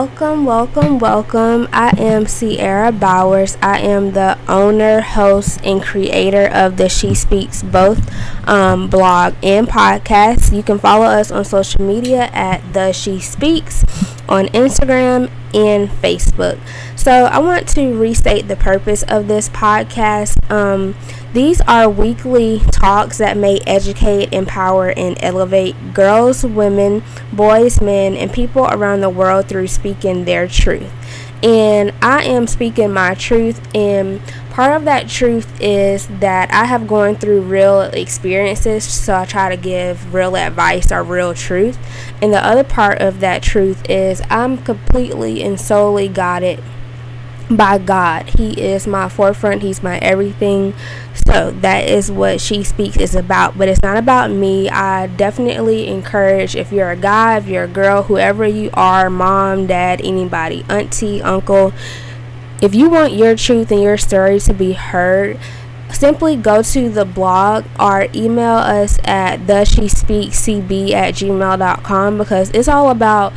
welcome, welcome, welcome. I am Sierra Bowers. I am the owner, host, and creator of the She Speaks Both um, blog and podcast. You can follow us on social media at the She Speaks on Instagram and Facebook. So I want to restate the purpose of this podcast. Um, these are weekly talks that may educate, empower, and elevate girls, women, boys, men, and people around the world through speaking their truth. And I am speaking my truth, and part of that truth is that I have gone through real experiences, so I try to give real advice or real truth. And the other part of that truth is I'm completely and solely guided by God. He is my forefront, He's my everything. So that is what She Speaks is about. But it's not about me. I definitely encourage if you're a guy, if you're a girl, whoever you are mom, dad, anybody, auntie, uncle if you want your truth and your story to be heard, simply go to the blog or email us at the she speaks cb at gmail.com because it's all about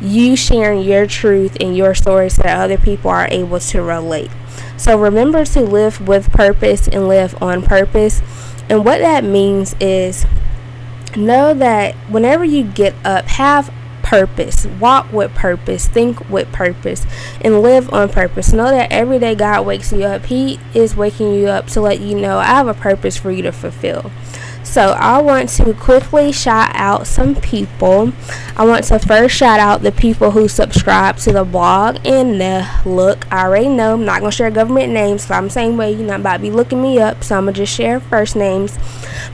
you sharing your truth and your story so that other people are able to relate. So remember to live with purpose and live on purpose. And what that means is know that whenever you get up, have purpose, walk with purpose, think with purpose, and live on purpose. Know that every day God wakes you up, He is waking you up to let you know I have a purpose for you to fulfill. So I want to quickly shout out some people. I want to first shout out the people who subscribe to the blog and the look. I already know I'm not gonna share government names, so I'm same way you're not about to be looking me up, so I'm gonna just share first names.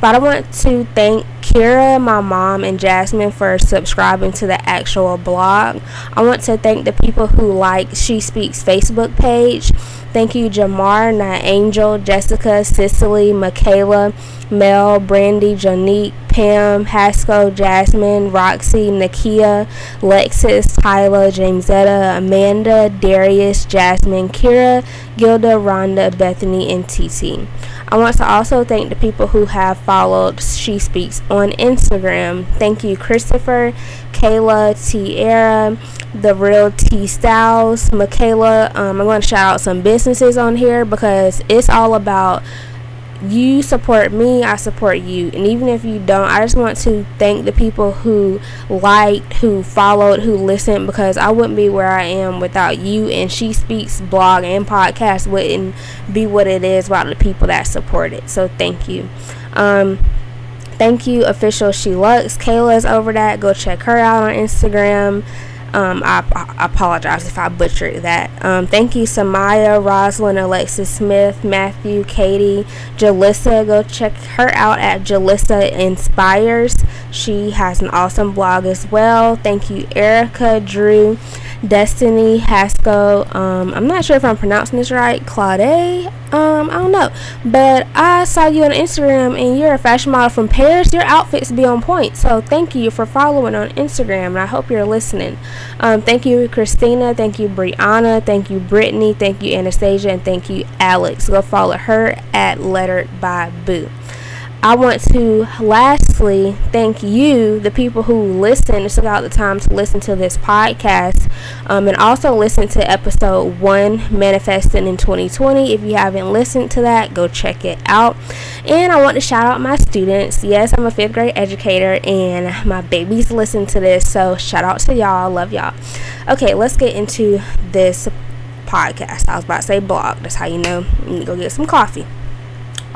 But I want to thank Kira, my mom, and Jasmine for subscribing to the actual blog. I want to thank the people who like She Speaks Facebook page. Thank you, Jamar, Not Angel, Jessica, Cicely, Michaela, Mel, Brandy, Janique, Pam, Haskell, Jasmine, Roxy, Nakia, Lexus, Tyler, Jamesetta, Amanda, Darius, Jasmine, Kira, Gilda, Rhonda, Bethany, and TT. I want to also thank the people who have followed She Speaks on Instagram. Thank you, Christopher, Kayla, Tierra, The Real T Styles, Michaela. Um, I'm going to shout out some businesses on here because it's all about you support me, I support you. And even if you don't, I just want to thank the people who liked, who followed, who listened because I wouldn't be where I am without you. And She Speaks blog and podcast wouldn't be what it is without the people that support it. So thank you. Um, thank you, official She Lux. Kayla's over that. Go check her out on Instagram. Um, I, I, apologize if I butchered that. Um, thank you, Samaya, Rosalind, Alexis Smith, Matthew, Katie, Jalissa. Go check her out at Jalissa Inspires. She has an awesome blog as well. Thank you, Erica, Drew, Destiny, Haskell. Um, I'm not sure if I'm pronouncing this right. Claude. Um, I don't know, but I saw you on Instagram and you're a fashion model from Paris. Your outfits be on point. So thank you for following on Instagram, and I hope you're listening. Um, thank you, Christina. Thank you, Brianna. Thank you, Brittany. Thank you, Anastasia, and thank you, Alex. Go follow her at Lettered by Boo. I want to lastly thank you, the people who listen, took out the time to listen to this podcast, um, and also listen to episode one, Manifesting in 2020. If you haven't listened to that, go check it out. And I want to shout out my students. Yes, I'm a fifth grade educator, and my babies listen to this, so shout out to y'all. Love y'all. Okay, let's get into this podcast. I was about to say blog. That's how you know you need to go get some coffee.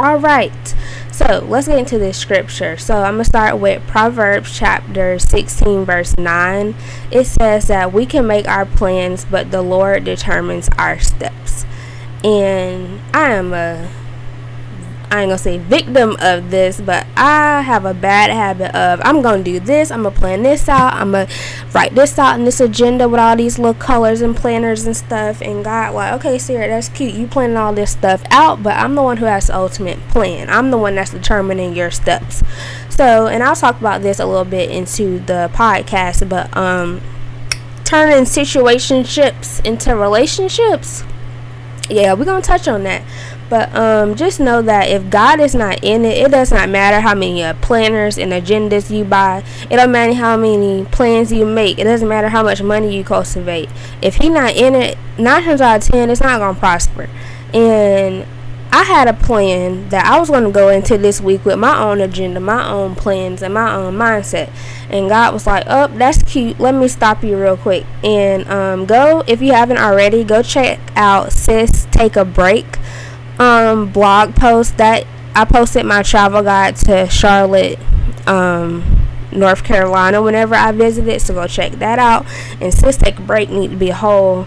All right. So let's get into this scripture. So I'm going to start with Proverbs chapter 16, verse 9. It says that we can make our plans, but the Lord determines our steps. And I am a I ain't gonna say victim of this, but I have a bad habit of I'm gonna do this, I'm gonna plan this out, I'm gonna write this out in this agenda with all these little colors and planners and stuff. And God, like, okay, Sarah, that's cute. You planning all this stuff out, but I'm the one who has the ultimate plan. I'm the one that's determining your steps. So, and I'll talk about this a little bit into the podcast, but um, turning situationships into relationships. Yeah, we're gonna touch on that But um, just know that if God is not in it, it does not matter how many uh, planners and agendas you buy. It don't matter how many plans you make. It doesn't matter how much money you cultivate. If He not in it, nine times out of ten, it's not gonna prosper. And I had a plan that I was going to go into this week with my own agenda, my own plans, and my own mindset. And God was like, "Oh, that's cute. Let me stop you real quick and um, go. If you haven't already, go check out Sis Take a Break um, blog post that I posted my travel guide to Charlotte, um, North Carolina. Whenever I visited, so go check that out. And Sis Take a Break need to be a whole."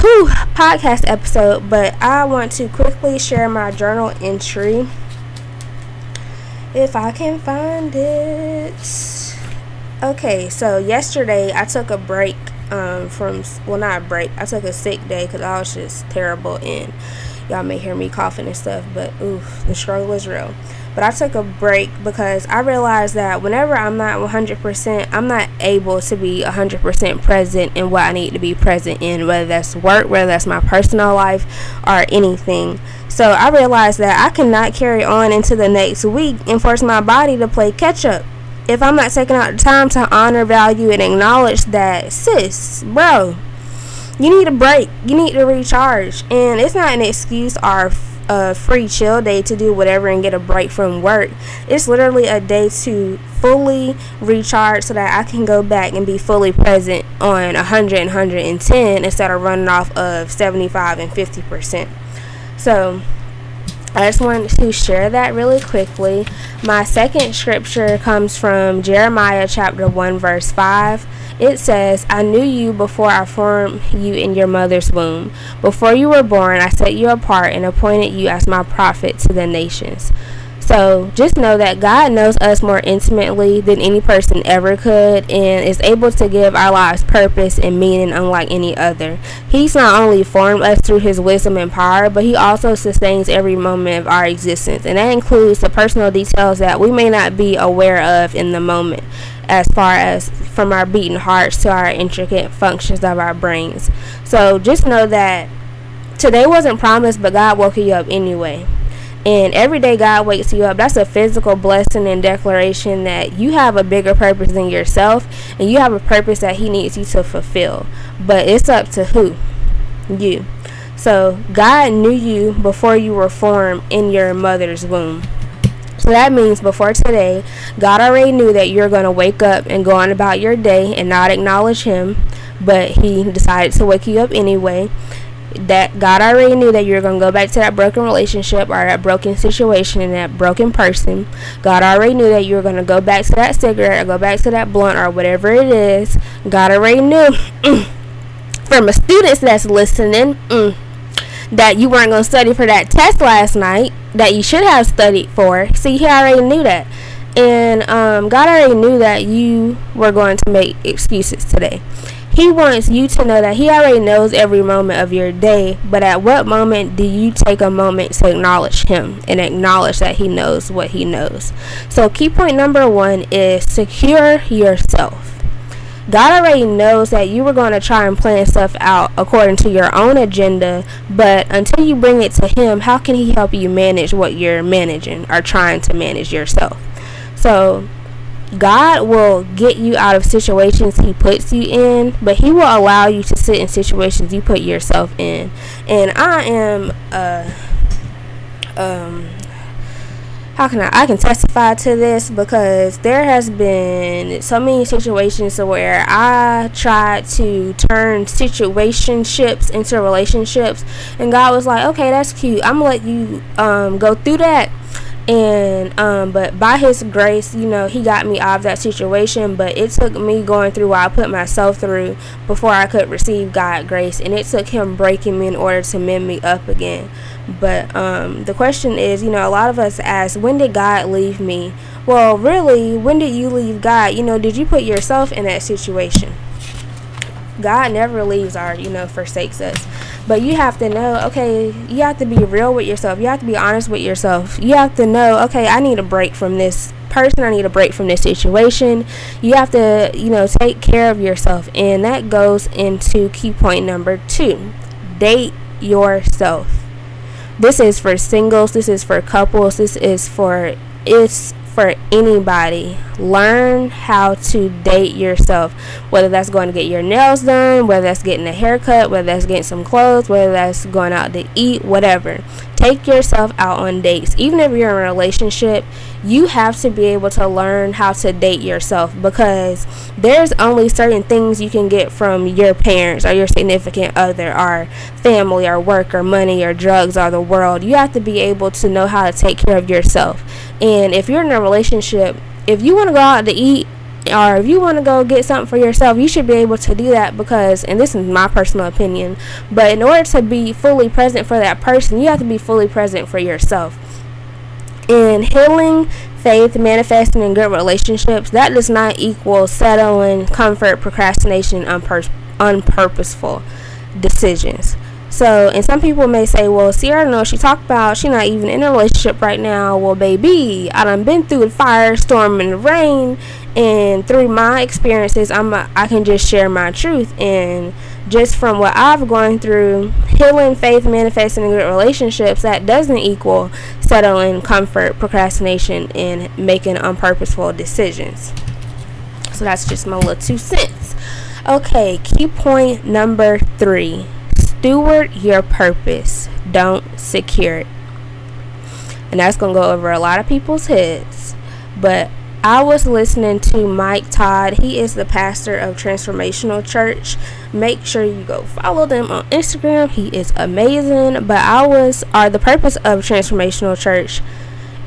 whew, podcast episode, but I want to quickly share my journal entry. If I can find it. Okay, so yesterday I took a break um, from, well, not a break, I took a sick day because I was just terrible and y'all may hear me coughing and stuff, but oof, the struggle is real. But I took a break because I realized that whenever I'm not 100%, I'm not able to be 100% present in what I need to be present in, whether that's work, whether that's my personal life, or anything. So I realized that I cannot carry on into the next week and force my body to play catch up. If I'm not taking out the time to honor, value, and acknowledge that, sis, bro, you need a break. You need to recharge. And it's not an excuse or a free chill day to do whatever and get a break from work. It's literally a day to fully recharge so that I can go back and be fully present on 100 and 110 instead of running off of 75 and 50%. So, I just wanted to share that really quickly. My second scripture comes from Jeremiah chapter 1 verse 5 it says, I knew you before I formed you in your mother's womb. Before you were born, I set you apart and appointed you as my prophet to the nations. So just know that God knows us more intimately than any person ever could and is able to give our lives purpose and meaning unlike any other. He's not only formed us through his wisdom and power, but he also sustains every moment of our existence. And that includes the personal details that we may not be aware of in the moment as far as from our beating hearts to our intricate functions of our brains. So just know that today wasn't promised, but God woke you up anyway. And every day God wakes you up, that's a physical blessing and declaration that you have a bigger purpose than yourself and you have a purpose that He needs you to fulfill. But it's up to who? You. So God knew you before you were formed in your mother's womb. So that means before today, God already knew that you're going to wake up and go on about your day and not acknowledge Him, but He decided to wake you up anyway. That God already knew that you're going to go back to that broken relationship or that broken situation and that broken person. God already knew that you were going to go back to that cigarette or go back to that blunt or whatever it is. God already knew. From a student that's listening, mm, that you weren't going to study for that test last night that you should have studied for. See, he already knew that. And um, God already knew that you were going to make excuses today. He wants you to know that He already knows every moment of your day, but at what moment do you take a moment to acknowledge Him and acknowledge that He knows what He knows? So, key point number one is secure yourself. God already knows that you were going to try and plan stuff out according to your own agenda, but until you bring it to Him, how can He help you manage what you're managing or trying to manage yourself? So, God will get you out of situations He puts you in, but He will allow you to sit in situations you put yourself in. And I am, uh, um, how can I I can testify to this because there has been so many situations where I tried to turn situationships into relationships and God was like, Okay, that's cute. I'm gonna let you um, go through that and um but by his grace you know he got me out of that situation but it took me going through what i put myself through before i could receive god grace and it took him breaking me in order to mend me up again. But um the question is you know a lot of us ask when did god leave me? Well really when did you leave god? You know did you put yourself in that situation? God never leaves or you know forsakes us but you have to know, okay, you have to be real with yourself. You have to be honest with yourself. You have to know, okay, I need a break from this person. I need a break from this situation. You have to, you know, take care of yourself. And that goes into key point number two date yourself. this is for singles, this is for couples, this is for it's for anybody. Learn how to date yourself. Whether that's going to get your nails done, whether that's getting a haircut, whether that's getting some clothes, whether that's going out to eat, whatever. Take yourself out on dates. Even if you're in a relationship, you have to be able to learn how to date yourself because there's only certain things you can get from your parents or your significant other or family or work or money or drugs or the world. You have to be able to know how to take care of yourself. And if you're in a relationship, if you want to go out to eat or if you want to go get something for yourself, you should be able to do that because, and this is my personal opinion, but in order to be fully present for that person, you have to be fully present for yourself. In healing, faith, manifesting, and good relationships, that does not equal settling, comfort, procrastination, unpur- unpurposeful decisions. So, and some people may say, well, Sierra knows she talked about she not even in a relationship right now. Well, baby, I done been through the fire, storm, and the rain, and through my experiences, I'm I can just share my truth. And just from what I've gone through, healing, faith, manifesting, and good relationships, that doesn't equal settling, comfort, procrastination, and making unpurposeful decisions. So that's just my little two cents. Okay, key point number three steward your purpose, don't secure it. And that's going to go over a lot of people's heads. But I was listening to Mike Todd. He is the pastor of Transformational Church. Make sure you go follow them on Instagram. He is amazing. But I was, or the purpose of Transformational Church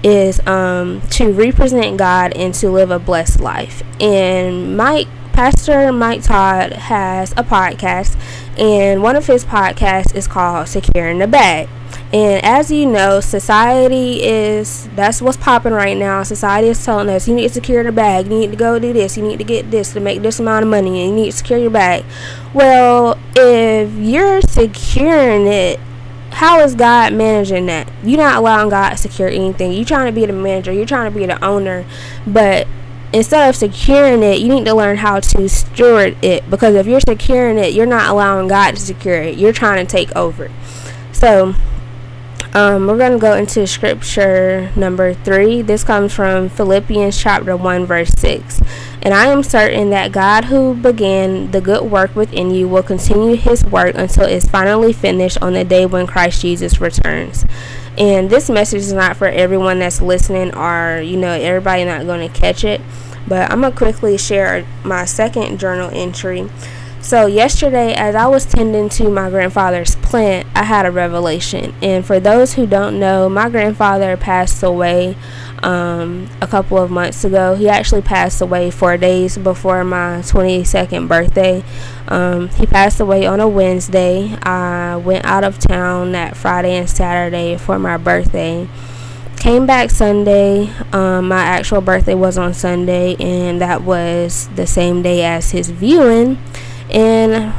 is um, to represent God and to live a blessed life. And Mike Pastor Mike Todd has a podcast, and one of his podcasts is called Securing the Bag. And as you know, society is that's what's popping right now. Society is telling us you need to secure the bag, you need to go do this, you need to get this to make this amount of money, and you need to secure your bag. Well, if you're securing it, how is God managing that? You're not allowing God to secure anything. You're trying to be the manager, you're trying to be the owner, but instead of securing it, you need to learn how to steward it. Because if you're securing it, you're not allowing God to secure it. You're trying to take over. So, um, we're going to go into scripture number three. This comes from Philippians chapter 1, verse 6. And I am certain that God, who began the good work within you, will continue his work until it's finally finished on the day when Christ Jesus returns. And this message is not for everyone that's listening or, you know, everybody not going to catch it. But I'm to quickly share my second journal entry. So, yesterday, as I was tending to my grandfather's plant, I had a revelation. And for those who don't know, my grandfather passed away um, a couple of months ago. He actually passed away four days before my 22nd birthday. Um, he passed away on a Wednesday. I went out of town that Friday and Saturday for my birthday. Came back Sunday. Um, my actual birthday was on Sunday, and that was the same day as his viewing. And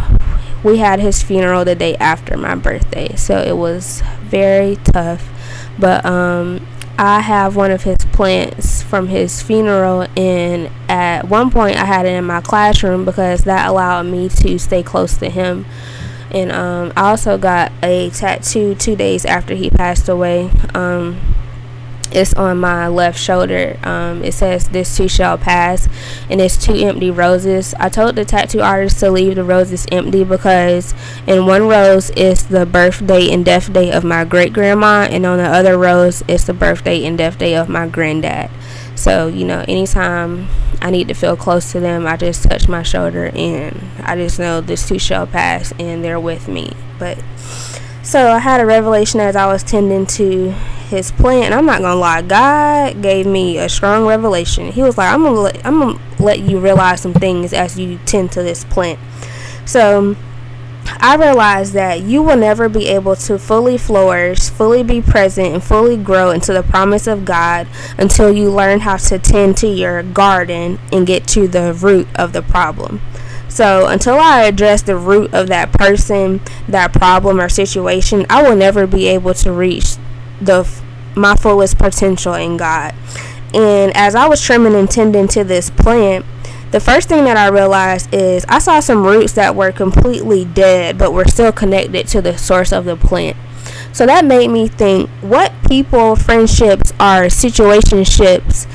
we had his funeral the day after my birthday, so it was very tough. But um, I have one of his plants from his funeral, and at one point I had it in my classroom because that allowed me to stay close to him. And um, I also got a tattoo two days after he passed away. Um, it's on my left shoulder. Um, it says, This too shall pass. And it's two empty roses. I told the tattoo artist to leave the roses empty because in one rose is the birthday and death day of my great grandma, and on the other rose is the birthday and death day of my granddad. So, you know, anytime I need to feel close to them, I just touch my shoulder and I just know this too shall pass and they're with me. But so I had a revelation as I was tending to his plant. I'm not gonna lie, God gave me a strong revelation. He was like, I'm gonna I'm gonna let you realize some things as you tend to this plant. So I realized that you will never be able to fully flourish, fully be present, and fully grow into the promise of God until you learn how to tend to your garden and get to the root of the problem. So until I address the root of that person, that problem or situation, I will never be able to reach the my fullest potential in God. And as I was trimming and tending to this plant, the first thing that I realized is I saw some roots that were completely dead but were still connected to the source of the plant. So that made me think what people, friendships, are situationships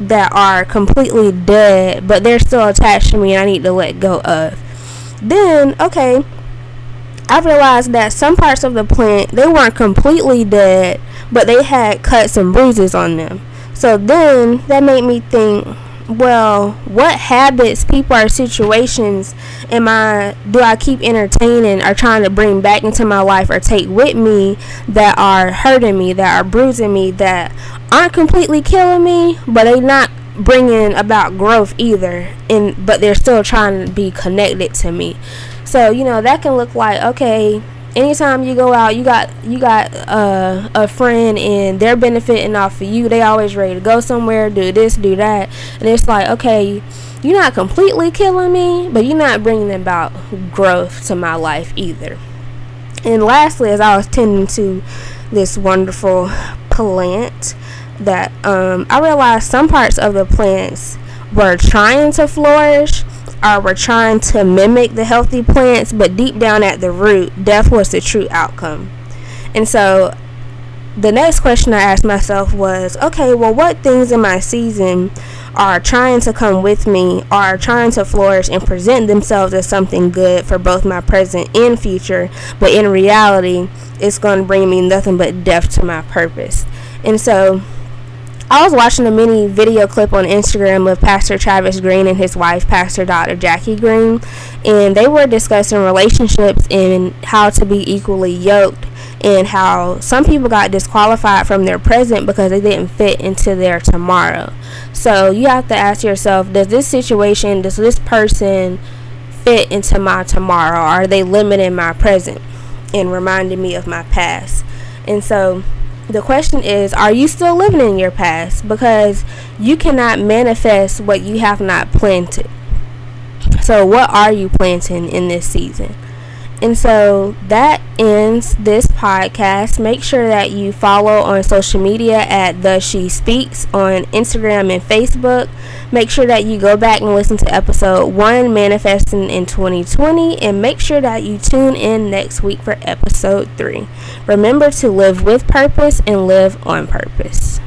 that are completely dead, but they're still attached to me and I need to let go of. Then, okay, I realized that some parts of the plant they weren't completely dead, but they had cuts and bruises on them. So then that made me think, well, what habits, people, or situations am I do I keep entertaining or trying to bring back into my life or take with me that are hurting me, that are bruising me, that aren't completely killing me, but they not bringing about growth either, and but they're still trying to be connected to me. So you know that can look like okay. Anytime you go out, you got you got uh, a friend and they're benefiting off of you. They always ready to go somewhere, do this, do that, and it's like okay, you're not completely killing me, but you're not bringing about growth to my life either. And lastly, as I was tending to this wonderful plant, that um, I realized some parts of the plants were trying to flourish or were trying to mimic the healthy plants, but deep down at the root, death was the true outcome. And so the next question I asked myself was okay, well, what things in my season are trying to come with me, are trying to flourish and present themselves as something good for both my present and future, but in reality, it's going to bring me nothing but death to my purpose. And so I was watching a mini video clip on Instagram of Pastor Travis Greene and his wife, Pastor Dr. Jackie Greene, and they were discussing relationships and how to be equally yoked and how some people got disqualified from their present because they didn't fit into their tomorrow. So you have to ask yourself, does this situation, does this person fit into my tomorrow? Are they limiting my present and reminding me of my past? And so the question is are you still living in your past? Because you cannot manifest what you have not planted. So what are you planting in this season and so that ends this podcast. Make sure that you follow on social media at The She Speaks on Instagram and Facebook. Make sure that you go back and listen to episode one, Manifesting in 2020, and make sure that you tune in next week for episode three. Remember to live with purpose and live on purpose.